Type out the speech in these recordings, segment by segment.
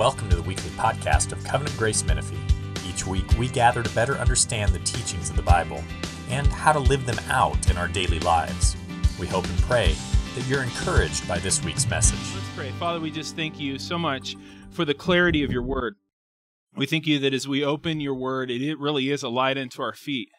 Welcome to the weekly podcast of Covenant Grace Menifee. Each week, we gather to better understand the teachings of the Bible and how to live them out in our daily lives. We hope and pray that you're encouraged by this week's message. Let's pray. Father, we just thank you so much for the clarity of your word. We thank you that as we open your word, it really is a light unto our feet,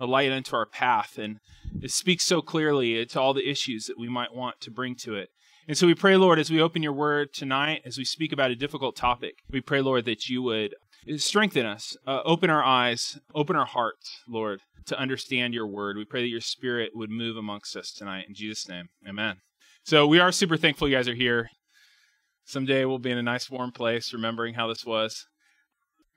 a light unto our path, and it speaks so clearly to all the issues that we might want to bring to it. And so we pray, Lord, as we open your word tonight, as we speak about a difficult topic, we pray, Lord, that you would strengthen us, uh, open our eyes, open our hearts, Lord, to understand your word. We pray that your spirit would move amongst us tonight. In Jesus' name, amen. So we are super thankful you guys are here. Someday we'll be in a nice warm place remembering how this was.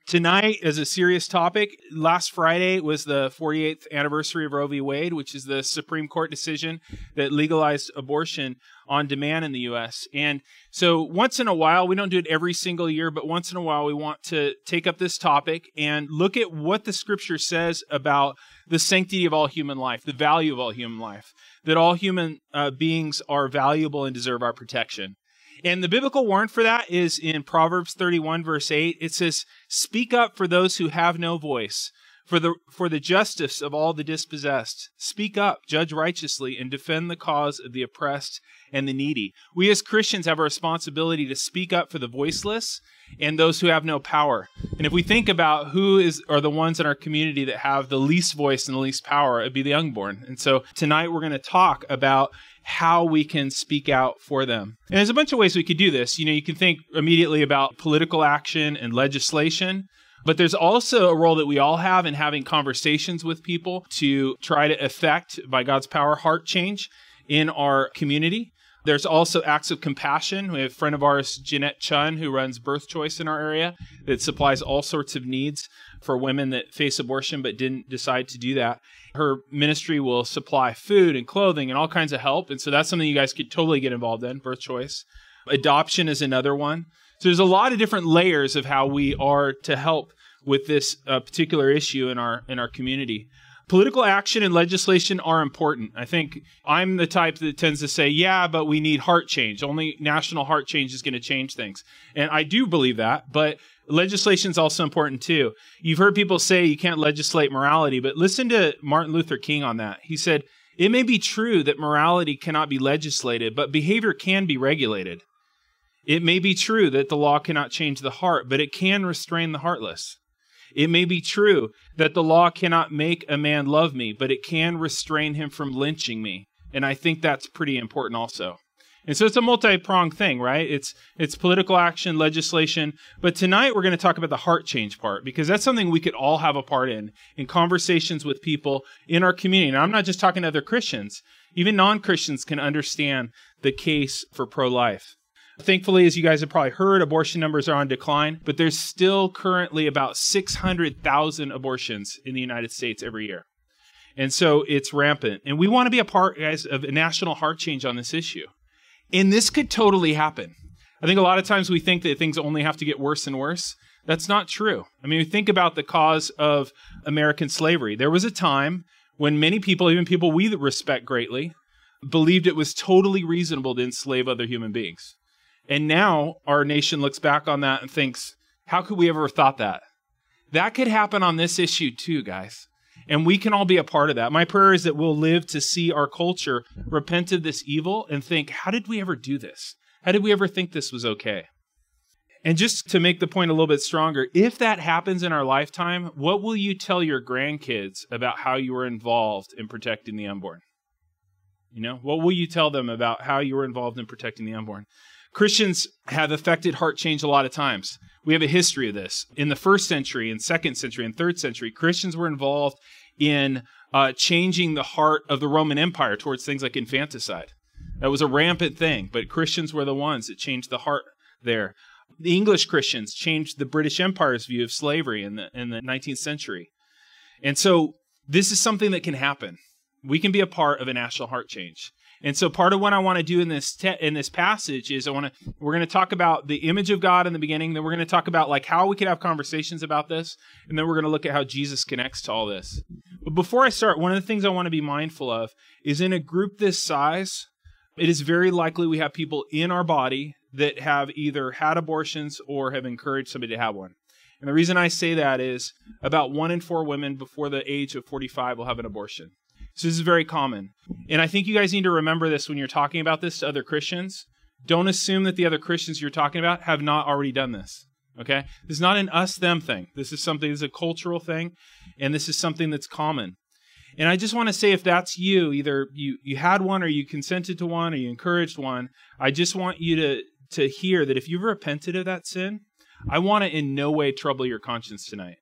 Tonight is a serious topic. Last Friday was the 48th anniversary of Roe v. Wade, which is the Supreme Court decision that legalized abortion on demand in the U.S. And so, once in a while, we don't do it every single year, but once in a while, we want to take up this topic and look at what the scripture says about the sanctity of all human life, the value of all human life, that all human uh, beings are valuable and deserve our protection. And the biblical warrant for that is in Proverbs 31, verse 8. It says, Speak up for those who have no voice, for the, for the justice of all the dispossessed. Speak up, judge righteously, and defend the cause of the oppressed and the needy. We as Christians have a responsibility to speak up for the voiceless and those who have no power. And if we think about who is are the ones in our community that have the least voice and the least power, it'd be the unborn. And so tonight we're going to talk about how we can speak out for them. And there's a bunch of ways we could do this. You know, you can think immediately about political action and legislation. But there's also a role that we all have in having conversations with people to try to effect, by God's power, heart change in our community. There's also acts of compassion. We have a friend of ours, Jeanette Chun, who runs Birth Choice in our area that supplies all sorts of needs for women that face abortion but didn't decide to do that. Her ministry will supply food and clothing and all kinds of help. And so that's something you guys could totally get involved in, Birth Choice. Adoption is another one. So there's a lot of different layers of how we are to help with this uh, particular issue in our in our community political action and legislation are important. I think I'm the type that tends to say, yeah, but we need heart change. Only national heart change is going to change things. And I do believe that, but legislation is also important too. You've heard people say you can't legislate morality, but listen to Martin Luther King on that. He said, it may be true that morality cannot be legislated, but behavior can be regulated. It may be true that the law cannot change the heart, but it can restrain the heartless. It may be true that the law cannot make a man love me, but it can restrain him from lynching me. And I think that's pretty important also. And so it's a multi-pronged thing, right? It's it's political action, legislation, but tonight we're going to talk about the heart change part because that's something we could all have a part in in conversations with people in our community. And I'm not just talking to other Christians. Even non-Christians can understand the case for pro-life. Thankfully, as you guys have probably heard, abortion numbers are on decline, but there's still currently about 600,000 abortions in the United States every year. And so it's rampant. And we want to be a part, guys, of a national heart change on this issue. And this could totally happen. I think a lot of times we think that things only have to get worse and worse. That's not true. I mean, think about the cause of American slavery. There was a time when many people, even people we respect greatly, believed it was totally reasonable to enslave other human beings. And now our nation looks back on that and thinks, how could we ever thought that? That could happen on this issue too, guys. And we can all be a part of that. My prayer is that we'll live to see our culture repent of this evil and think, how did we ever do this? How did we ever think this was okay? And just to make the point a little bit stronger, if that happens in our lifetime, what will you tell your grandkids about how you were involved in protecting the unborn? You know, what will you tell them about how you were involved in protecting the unborn? Christians have affected heart change a lot of times. We have a history of this. In the first century, and second century, and third century, Christians were involved in uh, changing the heart of the Roman Empire towards things like infanticide. That was a rampant thing, but Christians were the ones that changed the heart there. The English Christians changed the British Empire's view of slavery in the, in the 19th century. And so this is something that can happen. We can be a part of a national heart change. And so part of what I want to do in this te- in this passage is I want to we're going to talk about the image of God in the beginning, then we're going to talk about like how we could have conversations about this, and then we're going to look at how Jesus connects to all this. But before I start, one of the things I want to be mindful of is in a group this size, it is very likely we have people in our body that have either had abortions or have encouraged somebody to have one. And the reason I say that is about one in four women before the age of 45 will have an abortion. So this is very common. And I think you guys need to remember this when you're talking about this to other Christians. Don't assume that the other Christians you're talking about have not already done this. Okay? This is not an us them thing. This is something, this is a cultural thing, and this is something that's common. And I just want to say if that's you, either you, you had one or you consented to one or you encouraged one, I just want you to, to hear that if you've repented of that sin, I want to in no way trouble your conscience tonight.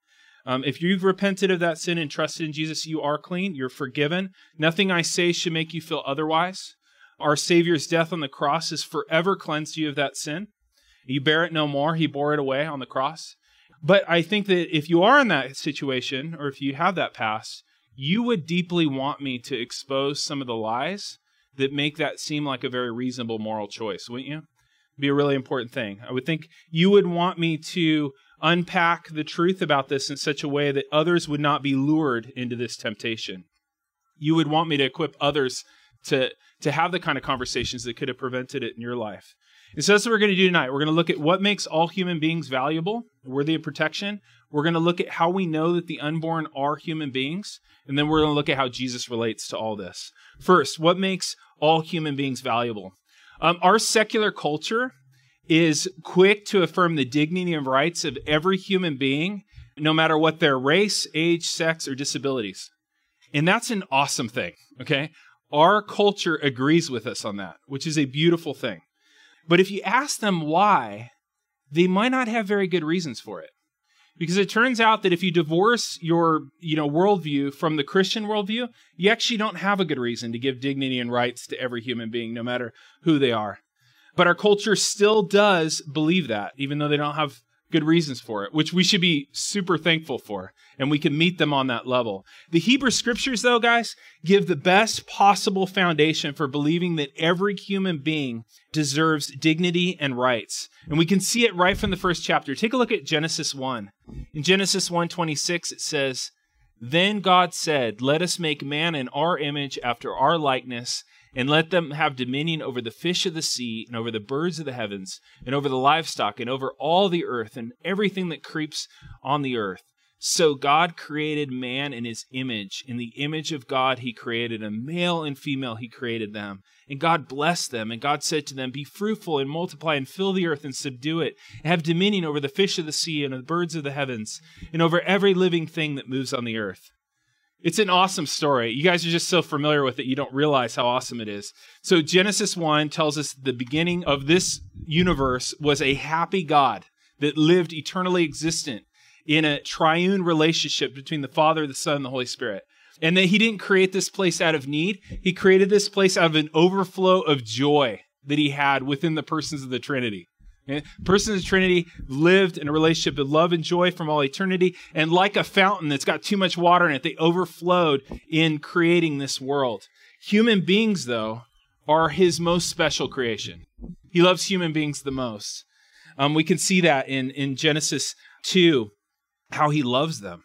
Um, if you've repented of that sin and trusted in Jesus, you are clean. You're forgiven. Nothing I say should make you feel otherwise. Our Savior's death on the cross has forever cleansed you of that sin. You bear it no more. He bore it away on the cross. But I think that if you are in that situation, or if you have that past, you would deeply want me to expose some of the lies that make that seem like a very reasonable moral choice, wouldn't you? Be a really important thing. I would think you would want me to unpack the truth about this in such a way that others would not be lured into this temptation. You would want me to equip others to, to have the kind of conversations that could have prevented it in your life. And so that's what we're going to do tonight. We're going to look at what makes all human beings valuable, worthy of protection. We're going to look at how we know that the unborn are human beings. And then we're going to look at how Jesus relates to all this. First, what makes all human beings valuable? Um, our secular culture is quick to affirm the dignity and rights of every human being, no matter what their race, age, sex, or disabilities. And that's an awesome thing, okay? Our culture agrees with us on that, which is a beautiful thing. But if you ask them why, they might not have very good reasons for it. Because it turns out that if you divorce your, you know, worldview from the Christian worldview, you actually don't have a good reason to give dignity and rights to every human being, no matter who they are. But our culture still does believe that, even though they don't have good reasons for it, which we should be super thankful for, and we can meet them on that level. The Hebrew scriptures, though, guys, give the best possible foundation for believing that every human being deserves dignity and rights. And we can see it right from the first chapter. Take a look at Genesis 1. In Genesis 1:26 it says, "Then God said, let us make man in our image after our likeness." And let them have dominion over the fish of the sea, and over the birds of the heavens, and over the livestock, and over all the earth, and everything that creeps on the earth. So God created man in his image. In the image of God, he created a male and female, he created them. And God blessed them. And God said to them, Be fruitful and multiply and fill the earth and subdue it, and have dominion over the fish of the sea and the birds of the heavens, and over every living thing that moves on the earth. It's an awesome story. You guys are just so familiar with it, you don't realize how awesome it is. So, Genesis 1 tells us the beginning of this universe was a happy God that lived eternally existent in a triune relationship between the Father, the Son, and the Holy Spirit. And that He didn't create this place out of need, He created this place out of an overflow of joy that He had within the persons of the Trinity. Persons of the Trinity lived in a relationship of love and joy from all eternity, and like a fountain that's got too much water in it, they overflowed in creating this world. Human beings, though, are his most special creation. He loves human beings the most. Um, we can see that in, in Genesis 2, how he loves them.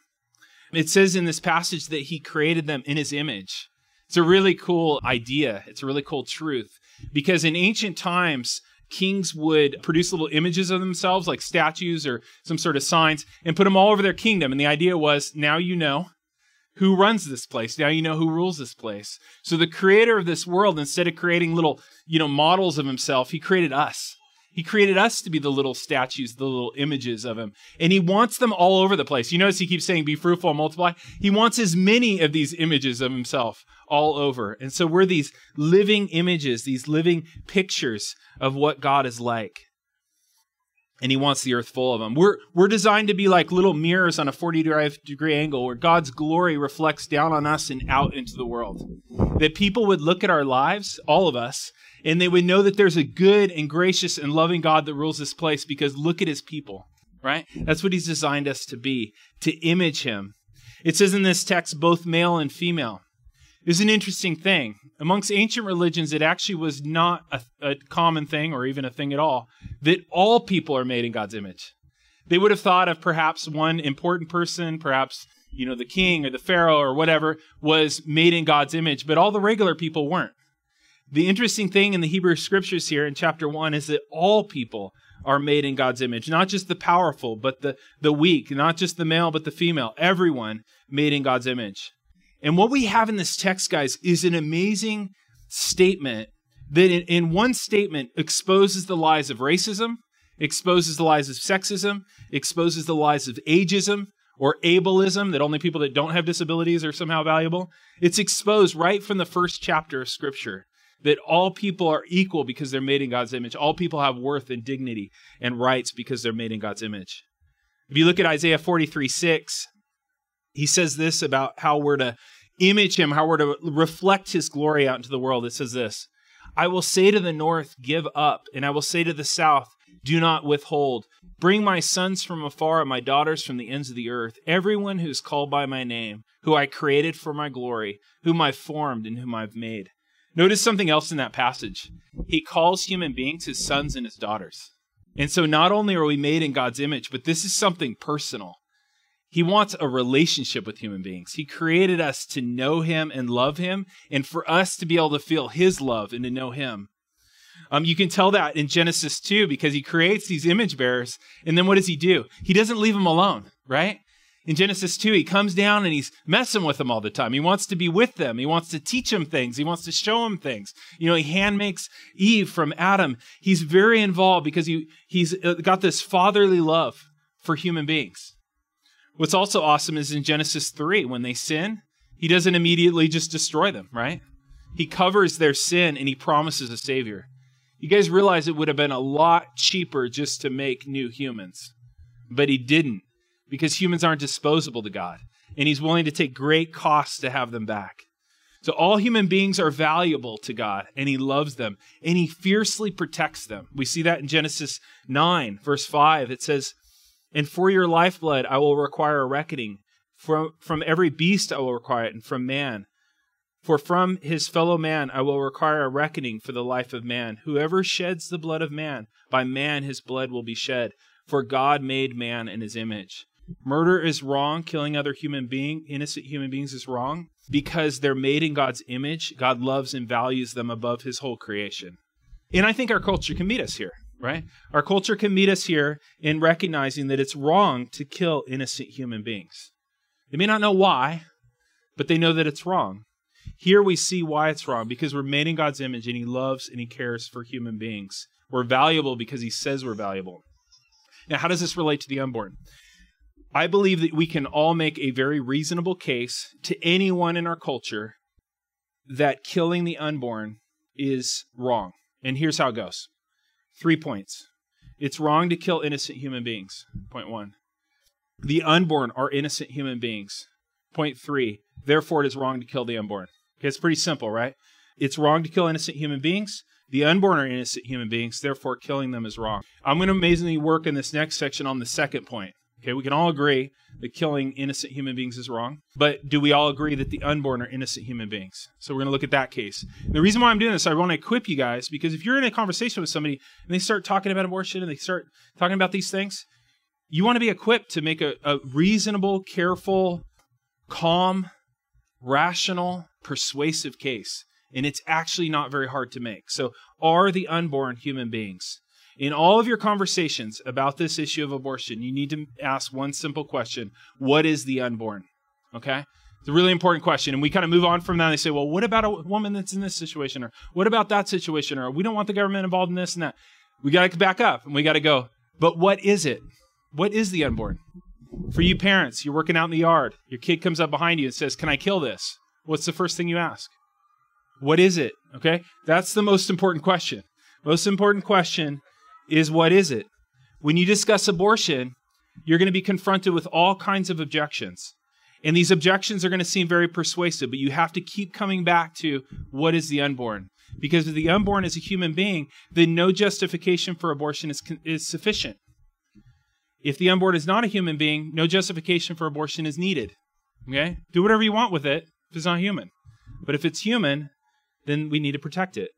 It says in this passage that he created them in his image. It's a really cool idea. It's a really cool truth. Because in ancient times, kings would produce little images of themselves, like statues or some sort of signs, and put them all over their kingdom. And the idea was now you know who runs this place. Now you know who rules this place. So the creator of this world, instead of creating little, you know, models of himself, he created us. He created us to be the little statues, the little images of him. And he wants them all over the place. You notice he keeps saying, be fruitful and multiply. He wants as many of these images of himself all over. And so we're these living images, these living pictures of what God is like. And he wants the earth full of them. We're, we're designed to be like little mirrors on a 45 degree angle where God's glory reflects down on us and out into the world. That people would look at our lives, all of us, and they would know that there's a good and gracious and loving God that rules this place because look at his people, right? That's what he's designed us to be, to image him. It says in this text, both male and female. Is an interesting thing. Amongst ancient religions, it actually was not a, a common thing or even a thing at all that all people are made in God's image. They would have thought of perhaps one important person, perhaps you know the king or the pharaoh or whatever was made in God's image, but all the regular people weren't The interesting thing in the Hebrew scriptures here in chapter 1 is that all people are made in God's image, not just the powerful, but the, the weak, not just the male, but the female, everyone made in God's image. And what we have in this text, guys, is an amazing statement that in, in one statement exposes the lies of racism, exposes the lies of sexism, exposes the lies of ageism or ableism, that only people that don't have disabilities are somehow valuable. It's exposed right from the first chapter of Scripture that all people are equal because they're made in God's image. All people have worth and dignity and rights because they're made in God's image. If you look at Isaiah 43 6, he says this about how we're to image him, how we're to reflect his glory out into the world. It says this I will say to the north, Give up, and I will say to the south, Do not withhold. Bring my sons from afar and my daughters from the ends of the earth, everyone who is called by my name, who I created for my glory, whom I formed and whom I've made. Notice something else in that passage. He calls human beings his sons and his daughters. And so not only are we made in God's image, but this is something personal. He wants a relationship with human beings. He created us to know him and love him, and for us to be able to feel his love and to know him. Um, you can tell that in Genesis 2 because he creates these image bearers, and then what does he do? He doesn't leave them alone, right? In Genesis 2, he comes down and he's messing with them all the time. He wants to be with them. He wants to teach them things. He wants to show them things. You know, he handmakes Eve from Adam. He's very involved because he, he's uh, got this fatherly love for human beings. What's also awesome is in Genesis 3, when they sin, he doesn't immediately just destroy them, right? He covers their sin and he promises a savior. You guys realize it would have been a lot cheaper just to make new humans, but he didn't because humans aren't disposable to God, and He's willing to take great costs to have them back. So all human beings are valuable to God, and He loves them, and He fiercely protects them. We see that in Genesis 9, verse 5. It says, And for your lifeblood I will require a reckoning. From, from every beast I will require it, and from man. For from his fellow man I will require a reckoning for the life of man. Whoever sheds the blood of man, by man his blood will be shed. For God made man in his image. Murder is wrong. Killing other human being, innocent human beings is wrong because they're made in God's image. God loves and values them above his whole creation. And I think our culture can meet us here, right? Our culture can meet us here in recognizing that it's wrong to kill innocent human beings. They may not know why, but they know that it's wrong. Here we see why it's wrong because we're made in God's image and he loves and he cares for human beings. We're valuable because he says we're valuable. Now, how does this relate to the unborn? I believe that we can all make a very reasonable case to anyone in our culture that killing the unborn is wrong. And here's how it goes three points. It's wrong to kill innocent human beings. Point one. The unborn are innocent human beings. Point three. Therefore, it is wrong to kill the unborn. Okay, it's pretty simple, right? It's wrong to kill innocent human beings. The unborn are innocent human beings. Therefore, killing them is wrong. I'm going to amazingly work in this next section on the second point. Okay, we can all agree that killing innocent human beings is wrong, but do we all agree that the unborn are innocent human beings? So we're going to look at that case. And the reason why I'm doing this, I want to equip you guys because if you're in a conversation with somebody and they start talking about abortion and they start talking about these things, you want to be equipped to make a, a reasonable, careful, calm, rational, persuasive case. And it's actually not very hard to make. So, are the unborn human beings? In all of your conversations about this issue of abortion, you need to ask one simple question What is the unborn? Okay? It's a really important question. And we kind of move on from that and they say, well, what about a woman that's in this situation? Or what about that situation? Or we don't want the government involved in this and that. We got to back up and we got to go, but what is it? What is the unborn? For you parents, you're working out in the yard. Your kid comes up behind you and says, Can I kill this? What's the first thing you ask? What is it? Okay? That's the most important question. Most important question is what is it? When you discuss abortion, you're going to be confronted with all kinds of objections. And these objections are going to seem very persuasive, but you have to keep coming back to what is the unborn? Because if the unborn is a human being, then no justification for abortion is, is sufficient. If the unborn is not a human being, no justification for abortion is needed. Okay? Do whatever you want with it if it's not human. But if it's human, then we need to protect it.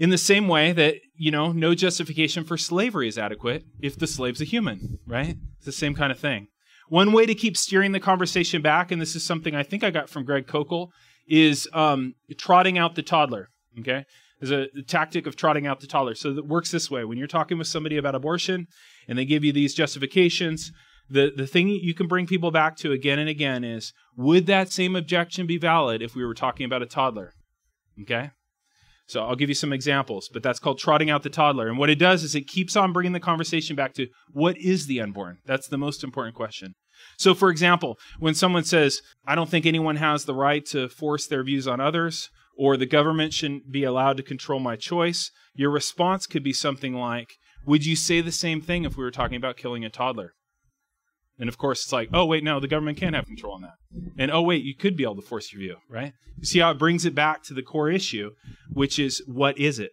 In the same way that, you know, no justification for slavery is adequate if the slave's a human, right? It's the same kind of thing. One way to keep steering the conversation back, and this is something I think I got from Greg Koukl, is um, trotting out the toddler. Okay? There's a, a tactic of trotting out the toddler. So it works this way. When you're talking with somebody about abortion and they give you these justifications, the, the thing you can bring people back to again and again is would that same objection be valid if we were talking about a toddler? Okay? So I'll give you some examples, but that's called trotting out the toddler. And what it does is it keeps on bringing the conversation back to what is the unborn? That's the most important question. So, for example, when someone says, I don't think anyone has the right to force their views on others, or the government shouldn't be allowed to control my choice, your response could be something like, Would you say the same thing if we were talking about killing a toddler? And of course, it's like, oh, wait, no, the government can't have control on that. And oh, wait, you could be able to force your view, right? You see how it brings it back to the core issue, which is what is it?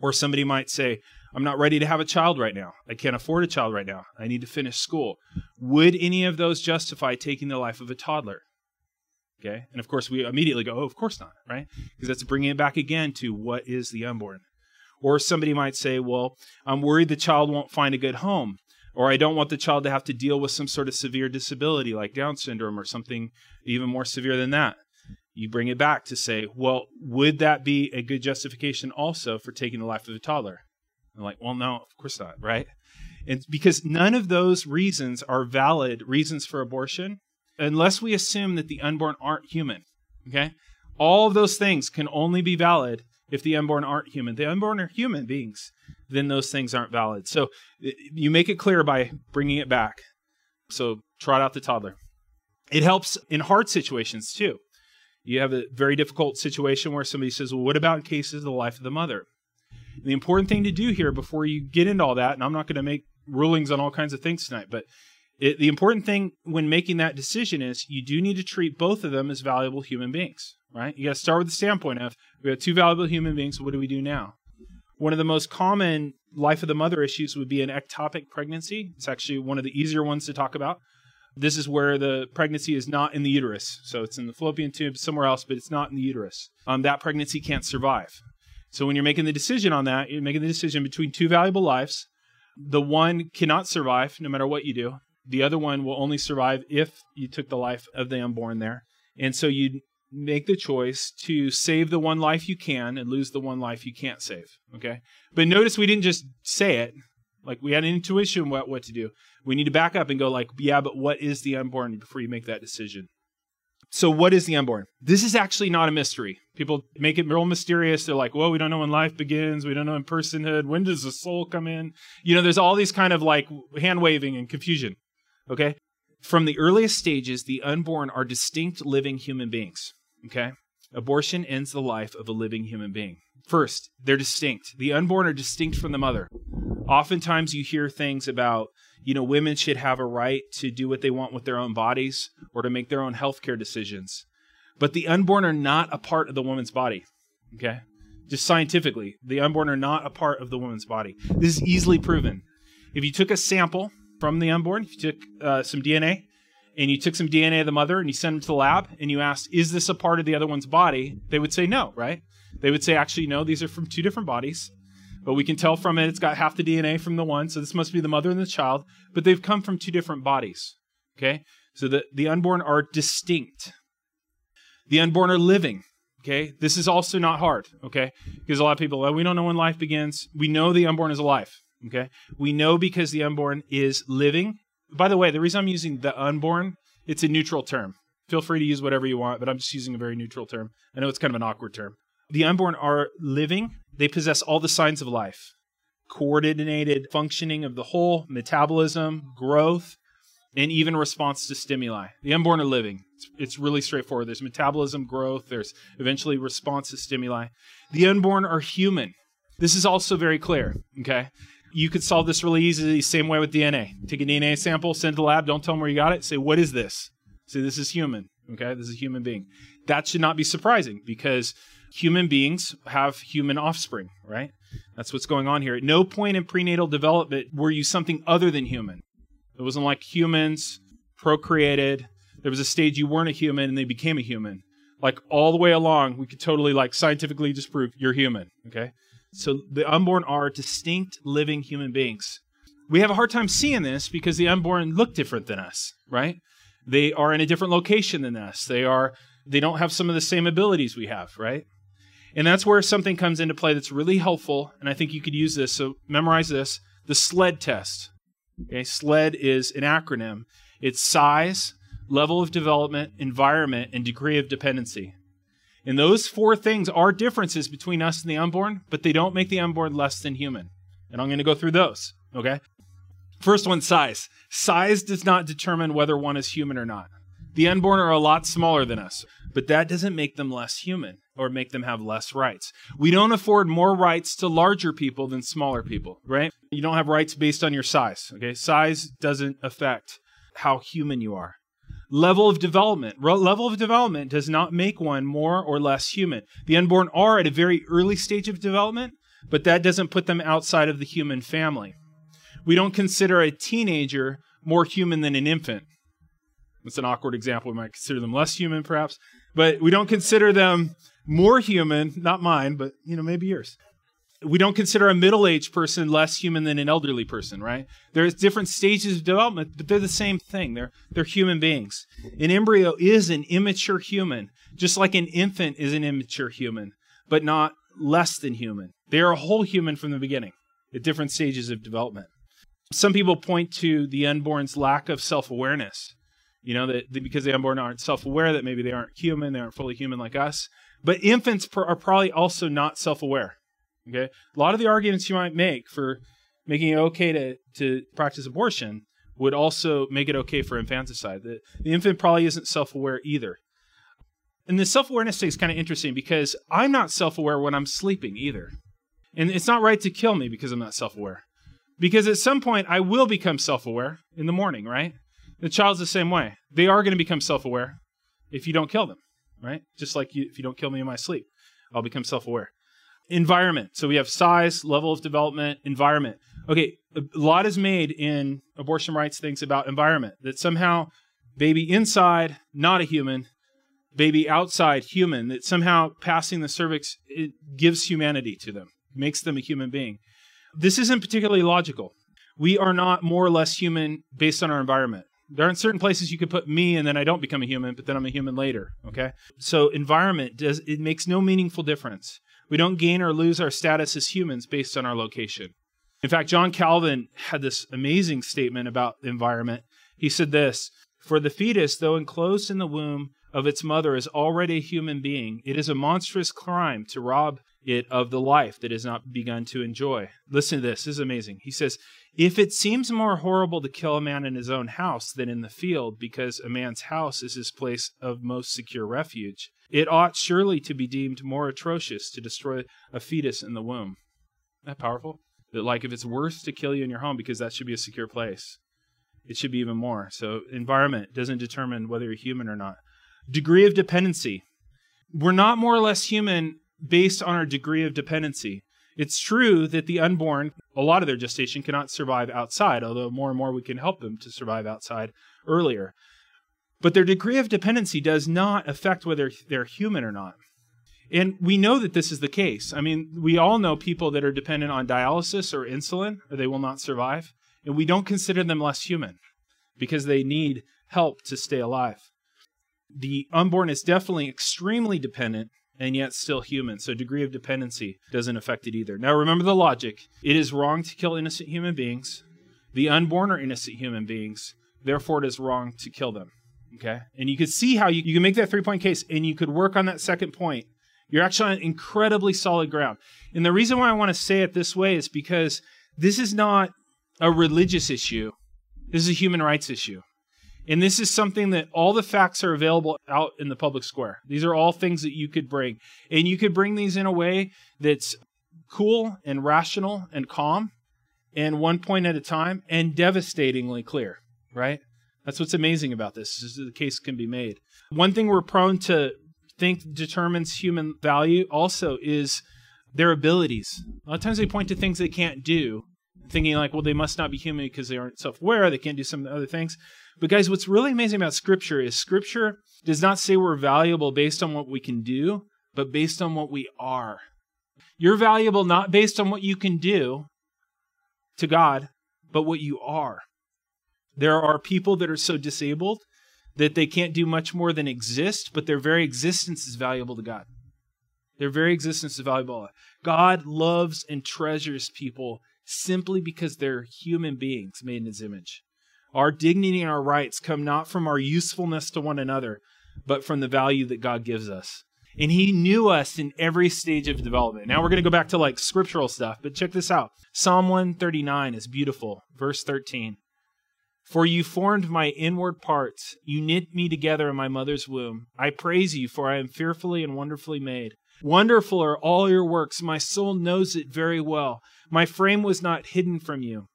Or somebody might say, I'm not ready to have a child right now. I can't afford a child right now. I need to finish school. Would any of those justify taking the life of a toddler? Okay. And of course, we immediately go, oh, of course not, right? Because that's bringing it back again to what is the unborn. Or somebody might say, well, I'm worried the child won't find a good home. Or I don't want the child to have to deal with some sort of severe disability like Down syndrome or something even more severe than that. You bring it back to say, well, would that be a good justification also for taking the life of a toddler? I'm like, well, no, of course not, right? And because none of those reasons are valid reasons for abortion unless we assume that the unborn aren't human. Okay? All of those things can only be valid if the unborn aren't human. The unborn are human beings then those things aren't valid. So you make it clear by bringing it back. So trot out the toddler. It helps in hard situations too. You have a very difficult situation where somebody says, Well, what about in cases of the life of the mother? And the important thing to do here before you get into all that, and I'm not going to make rulings on all kinds of things tonight, but it, the important thing when making that decision is you do need to treat both of them as valuable human beings, right? You got to start with the standpoint of we have two valuable human beings. What do we do now? One of the most common life of the mother issues would be an ectopic pregnancy. It's actually one of the easier ones to talk about. This is where the pregnancy is not in the uterus. So it's in the fallopian tube somewhere else, but it's not in the uterus. Um, that pregnancy can't survive. So when you're making the decision on that, you're making the decision between two valuable lives. The one cannot survive no matter what you do. The other one will only survive if you took the life of the unborn there. And so you make the choice to save the one life you can and lose the one life you can't save. Okay? But notice we didn't just say it. Like we had an intuition what, what to do. We need to back up and go like, yeah, but what is the unborn before you make that decision? So what is the unborn? This is actually not a mystery. People make it real mysterious. They're like, well, we don't know when life begins. We don't know in personhood. When does the soul come in? You know, there's all these kind of like hand waving and confusion. Okay? From the earliest stages, the unborn are distinct living human beings. Okay? Abortion ends the life of a living human being. First, they're distinct. The unborn are distinct from the mother. Oftentimes you hear things about, you know, women should have a right to do what they want with their own bodies or to make their own healthcare decisions. But the unborn are not a part of the woman's body. Okay? Just scientifically, the unborn are not a part of the woman's body. This is easily proven. If you took a sample from the unborn, if you took uh, some DNA and you took some DNA of the mother and you sent them to the lab and you asked, is this a part of the other one's body? They would say no, right? They would say, actually, no, these are from two different bodies. But we can tell from it, it's got half the DNA from the one, so this must be the mother and the child. But they've come from two different bodies. Okay? So the, the unborn are distinct. The unborn are living. Okay? This is also not hard. Okay? Because a lot of people, well, we don't know when life begins. We know the unborn is alive. Okay? We know because the unborn is living by the way, the reason I'm using the unborn, it's a neutral term. Feel free to use whatever you want, but I'm just using a very neutral term. I know it's kind of an awkward term. The unborn are living, they possess all the signs of life coordinated functioning of the whole, metabolism, growth, and even response to stimuli. The unborn are living. It's, it's, really straightforward. There's metabolism, growth, there's eventually response to stimuli. The unborn are human. This is also very clear, okay? You could solve this really easily, same way with DNA. Take a DNA sample, send it to the lab, don't tell them where you got it, say, what is this? Say, this is human. Okay, this is a human being. That should not be surprising because human beings have human offspring, right? That's what's going on here. At no point in prenatal development were you something other than human. It wasn't like humans procreated. There was a stage you weren't a human and they became a human. Like all the way along, we could totally like scientifically disprove you're human. Okay. So the unborn are distinct living human beings. We have a hard time seeing this because the unborn look different than us, right? They are in a different location than us. They are they don't have some of the same abilities we have, right? And that's where something comes into play that's really helpful. And I think you could use this. So memorize this the SLED test. Okay, SLED is an acronym. It's size, level of development, environment, and degree of dependency. And those four things are differences between us and the unborn, but they don't make the unborn less than human. And I'm going to go through those. Okay? First one size. Size does not determine whether one is human or not. The unborn are a lot smaller than us, but that doesn't make them less human or make them have less rights. We don't afford more rights to larger people than smaller people, right? You don't have rights based on your size, okay? Size doesn't affect how human you are. Level of development. Level of development does not make one more or less human. The unborn are at a very early stage of development, but that doesn't put them outside of the human family. We don't consider a teenager more human than an infant. That's an awkward example. We might consider them less human, perhaps, but we don't consider them more human, not mine, but you know, maybe yours. We don't consider a middle-aged person less human than an elderly person, right? There's different stages of development, but they're the same thing. They're they're human beings. An embryo is an immature human, just like an infant is an immature human, but not less than human. They are a whole human from the beginning at different stages of development. Some people point to the unborn's lack of self awareness. You know, that because the unborn aren't self aware, that maybe they aren't human, they aren't fully human like us. But infants are probably also not self aware. Okay? A lot of the arguments you might make for making it okay to, to practice abortion would also make it okay for infanticide. The, the infant probably isn't self aware either. And the self awareness thing is kind of interesting because I'm not self aware when I'm sleeping either. And it's not right to kill me because I'm not self aware. Because at some point, I will become self aware in the morning, right? The child's the same way. They are going to become self aware if you don't kill them, right? Just like you, if you don't kill me in my sleep, I'll become self aware. Environment. So we have size, level of development, environment. Okay, a lot is made in abortion rights things about environment that somehow baby inside, not a human, baby outside, human, that somehow passing the cervix it gives humanity to them, makes them a human being. This isn't particularly logical. We are not more or less human based on our environment. There aren't certain places you could put me and then I don't become a human, but then I'm a human later. Okay? So environment does it makes no meaningful difference. We don't gain or lose our status as humans based on our location. In fact, John Calvin had this amazing statement about the environment. He said this For the fetus, though enclosed in the womb of its mother, is already a human being, it is a monstrous crime to rob it of the life that has not begun to enjoy. Listen to this, this is amazing. He says, If it seems more horrible to kill a man in his own house than in the field, because a man's house is his place of most secure refuge, it ought surely to be deemed more atrocious to destroy a fetus in the womb. Isn't that powerful? That, like, if it's worse to kill you in your home because that should be a secure place, it should be even more. So, environment doesn't determine whether you're human or not. Degree of dependency. We're not more or less human based on our degree of dependency. It's true that the unborn, a lot of their gestation cannot survive outside, although more and more we can help them to survive outside earlier. But their degree of dependency does not affect whether they're human or not. And we know that this is the case. I mean, we all know people that are dependent on dialysis or insulin, or they will not survive. And we don't consider them less human because they need help to stay alive. The unborn is definitely extremely dependent and yet still human. So degree of dependency doesn't affect it either. Now remember the logic. It is wrong to kill innocent human beings. The unborn are innocent human beings. Therefore, it is wrong to kill them. Okay? And you could see how you, you can make that three point case and you could work on that second point. You're actually on incredibly solid ground. And the reason why I want to say it this way is because this is not a religious issue, this is a human rights issue. And this is something that all the facts are available out in the public square. These are all things that you could bring. And you could bring these in a way that's cool and rational and calm and one point at a time and devastatingly clear, right? That's what's amazing about this is the case can be made. One thing we're prone to think determines human value also is their abilities. A lot of times they point to things they can't do, thinking like, well, they must not be human because they aren't self-aware, they can't do some other things. But guys, what's really amazing about Scripture is Scripture does not say we're valuable based on what we can do, but based on what we are. You're valuable not based on what you can do to God, but what you are. There are people that are so disabled that they can't do much more than exist, but their very existence is valuable to God. Their very existence is valuable. God loves and treasures people simply because they're human beings made in his image. Our dignity and our rights come not from our usefulness to one another, but from the value that God gives us. And he knew us in every stage of development. Now we're going to go back to like scriptural stuff, but check this out. Psalm 139 is beautiful. Verse 13. For you formed my inward parts. You knit me together in my mother's womb. I praise you, for I am fearfully and wonderfully made. Wonderful are all your works. My soul knows it very well. My frame was not hidden from you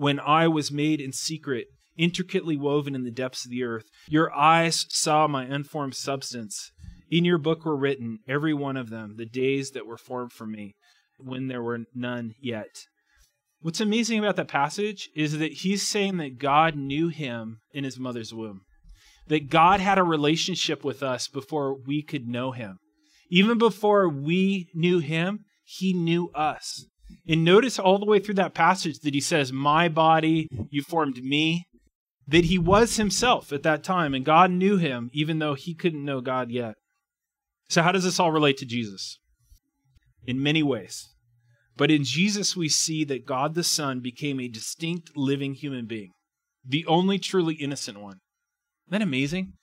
when I was made in secret, intricately woven in the depths of the earth. Your eyes saw my unformed substance. In your book were written, every one of them, the days that were formed for me, when there were none yet. What's amazing about that passage is that he's saying that God knew him in his mother's womb, that God had a relationship with us before we could know him. Even before we knew him, he knew us. And notice all the way through that passage that he says, My body, you formed me. That he was himself at that time, and God knew him, even though he couldn't know God yet. So, how does this all relate to Jesus? In many ways. But in Jesus, we see that God the Son became a distinct living human being, the only truly innocent one. Isn't that amazing?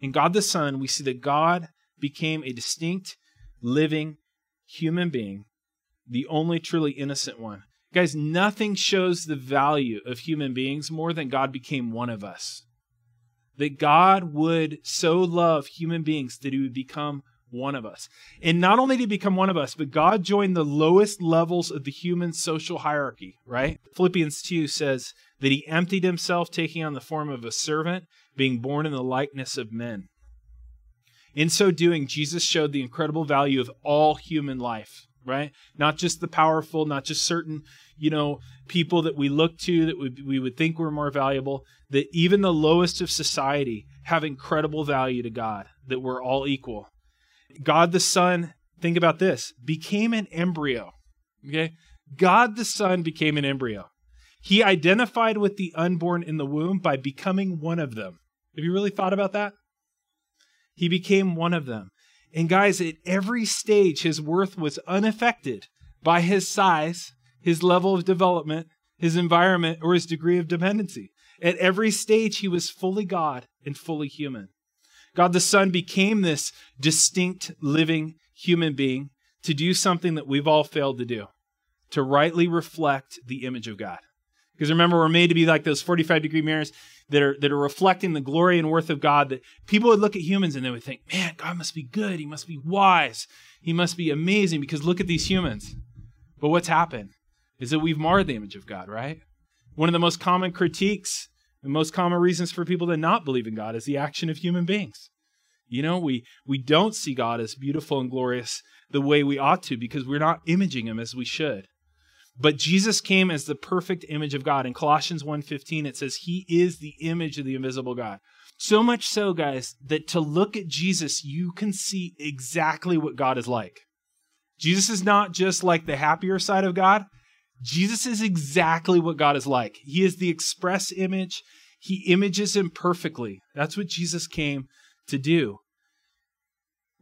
In God the Son, we see that God became a distinct, living human being, the only truly innocent one. Guys, nothing shows the value of human beings more than God became one of us. That God would so love human beings that he would become one of us. And not only did he become one of us, but God joined the lowest levels of the human social hierarchy, right? Philippians 2 says that he emptied himself, taking on the form of a servant, being born in the likeness of men. In so doing, Jesus showed the incredible value of all human life, right? Not just the powerful, not just certain, you know, people that we look to that we, we would think were more valuable, that even the lowest of society have incredible value to God, that we're all equal. God the Son, think about this, became an embryo. Okay? God the Son became an embryo. He identified with the unborn in the womb by becoming one of them. Have you really thought about that? He became one of them. And guys, at every stage, his worth was unaffected by his size, his level of development, his environment, or his degree of dependency. At every stage, he was fully God and fully human. God the Son became this distinct living human being to do something that we've all failed to do to rightly reflect the image of God. Because remember, we're made to be like those 45 degree mirrors that are, that are reflecting the glory and worth of God. That people would look at humans and they would think, man, God must be good. He must be wise. He must be amazing because look at these humans. But what's happened is that we've marred the image of God, right? One of the most common critiques the most common reasons for people to not believe in God is the action of human beings. You know, we, we don't see God as beautiful and glorious the way we ought to because we're not imaging him as we should. But Jesus came as the perfect image of God. In Colossians 1:15 it says he is the image of the invisible God. So much so, guys, that to look at Jesus, you can see exactly what God is like. Jesus is not just like the happier side of God. Jesus is exactly what God is like. He is the express image. He images him perfectly. That's what Jesus came to do.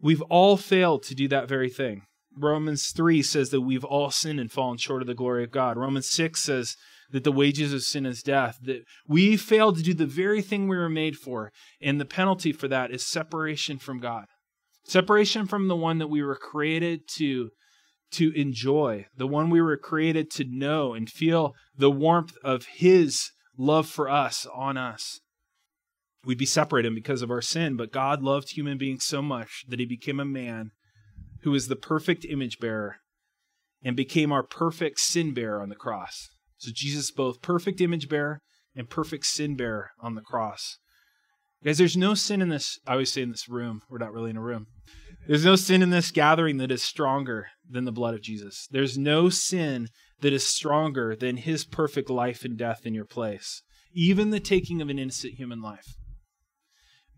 We've all failed to do that very thing. Romans 3 says that we've all sinned and fallen short of the glory of God. Romans 6 says that the wages of sin is death, that we failed to do the very thing we were made for, and the penalty for that is separation from God. Separation from the one that we were created to to enjoy, the one we were created to know and feel the warmth of His love for us on us. We'd be separated because of our sin, but God loved human beings so much that He became a man who is the perfect image bearer and became our perfect sin bearer on the cross. So Jesus, both perfect image bearer and perfect sin bearer on the cross. Guys, there's no sin in this. I always say in this room. We're not really in a room. There's no sin in this gathering that is stronger than the blood of Jesus. There's no sin that is stronger than his perfect life and death in your place, even the taking of an innocent human life.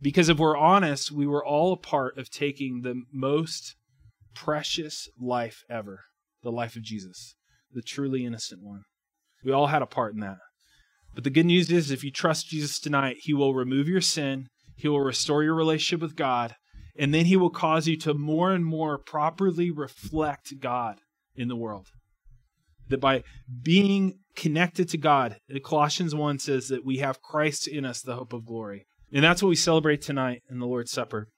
Because if we're honest, we were all a part of taking the most precious life ever the life of Jesus, the truly innocent one. We all had a part in that. But the good news is, if you trust Jesus tonight, he will remove your sin, he will restore your relationship with God, And then he will cause you to more and more properly reflect God in the world. That by being connected to God, Colossians 1 says that we have Christ in us, the hope of glory. And that's what we celebrate tonight in the Lord's Supper.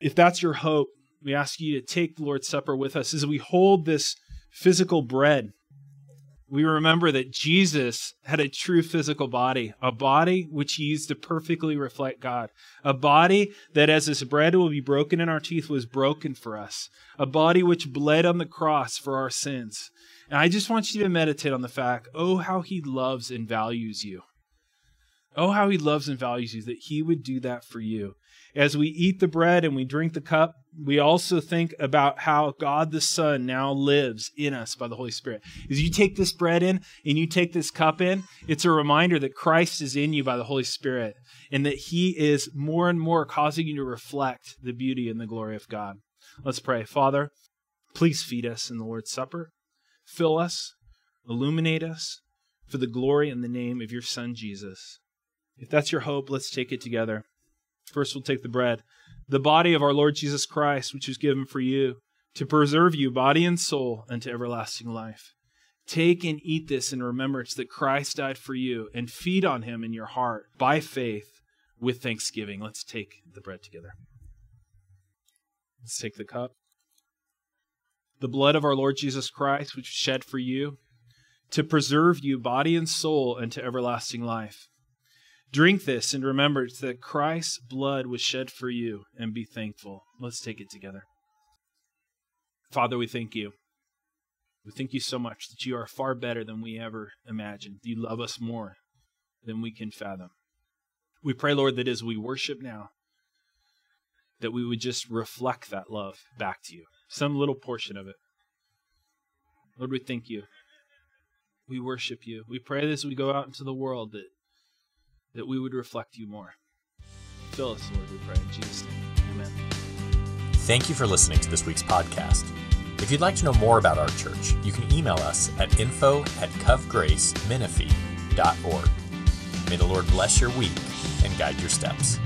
If that's your hope, we ask you to take the Lord's Supper with us as we hold this physical bread. We remember that Jesus had a true physical body, a body which he used to perfectly reflect God, a body that, as this bread will be broken in our teeth, was broken for us, a body which bled on the cross for our sins. And I just want you to meditate on the fact oh, how he loves and values you. Oh, how he loves and values you that he would do that for you. As we eat the bread and we drink the cup, we also think about how God the Son now lives in us by the Holy Spirit. As you take this bread in and you take this cup in, it's a reminder that Christ is in you by the Holy Spirit and that he is more and more causing you to reflect the beauty and the glory of God. Let's pray. Father, please feed us in the Lord's Supper. Fill us, illuminate us for the glory and the name of your Son, Jesus. If that's your hope, let's take it together. First, we'll take the bread. The body of our Lord Jesus Christ, which was given for you, to preserve you, body and soul, unto everlasting life. Take and eat this in remembrance that Christ died for you, and feed on him in your heart by faith with thanksgiving. Let's take the bread together. Let's take the cup. The blood of our Lord Jesus Christ, which was shed for you, to preserve you, body and soul, unto everlasting life. Drink this in remembrance that Christ's blood was shed for you, and be thankful. Let's take it together. Father, we thank you. We thank you so much that you are far better than we ever imagined. You love us more than we can fathom. We pray, Lord, that as we worship now, that we would just reflect that love back to you, some little portion of it. Lord, we thank you. We worship you. We pray that as we go out into the world that that we would reflect you more. Fill us, Lord, we pray in Jesus' name. Amen. Thank you for listening to this week's podcast. If you'd like to know more about our church, you can email us at info at covgracemenifee.org. May the Lord bless your week and guide your steps.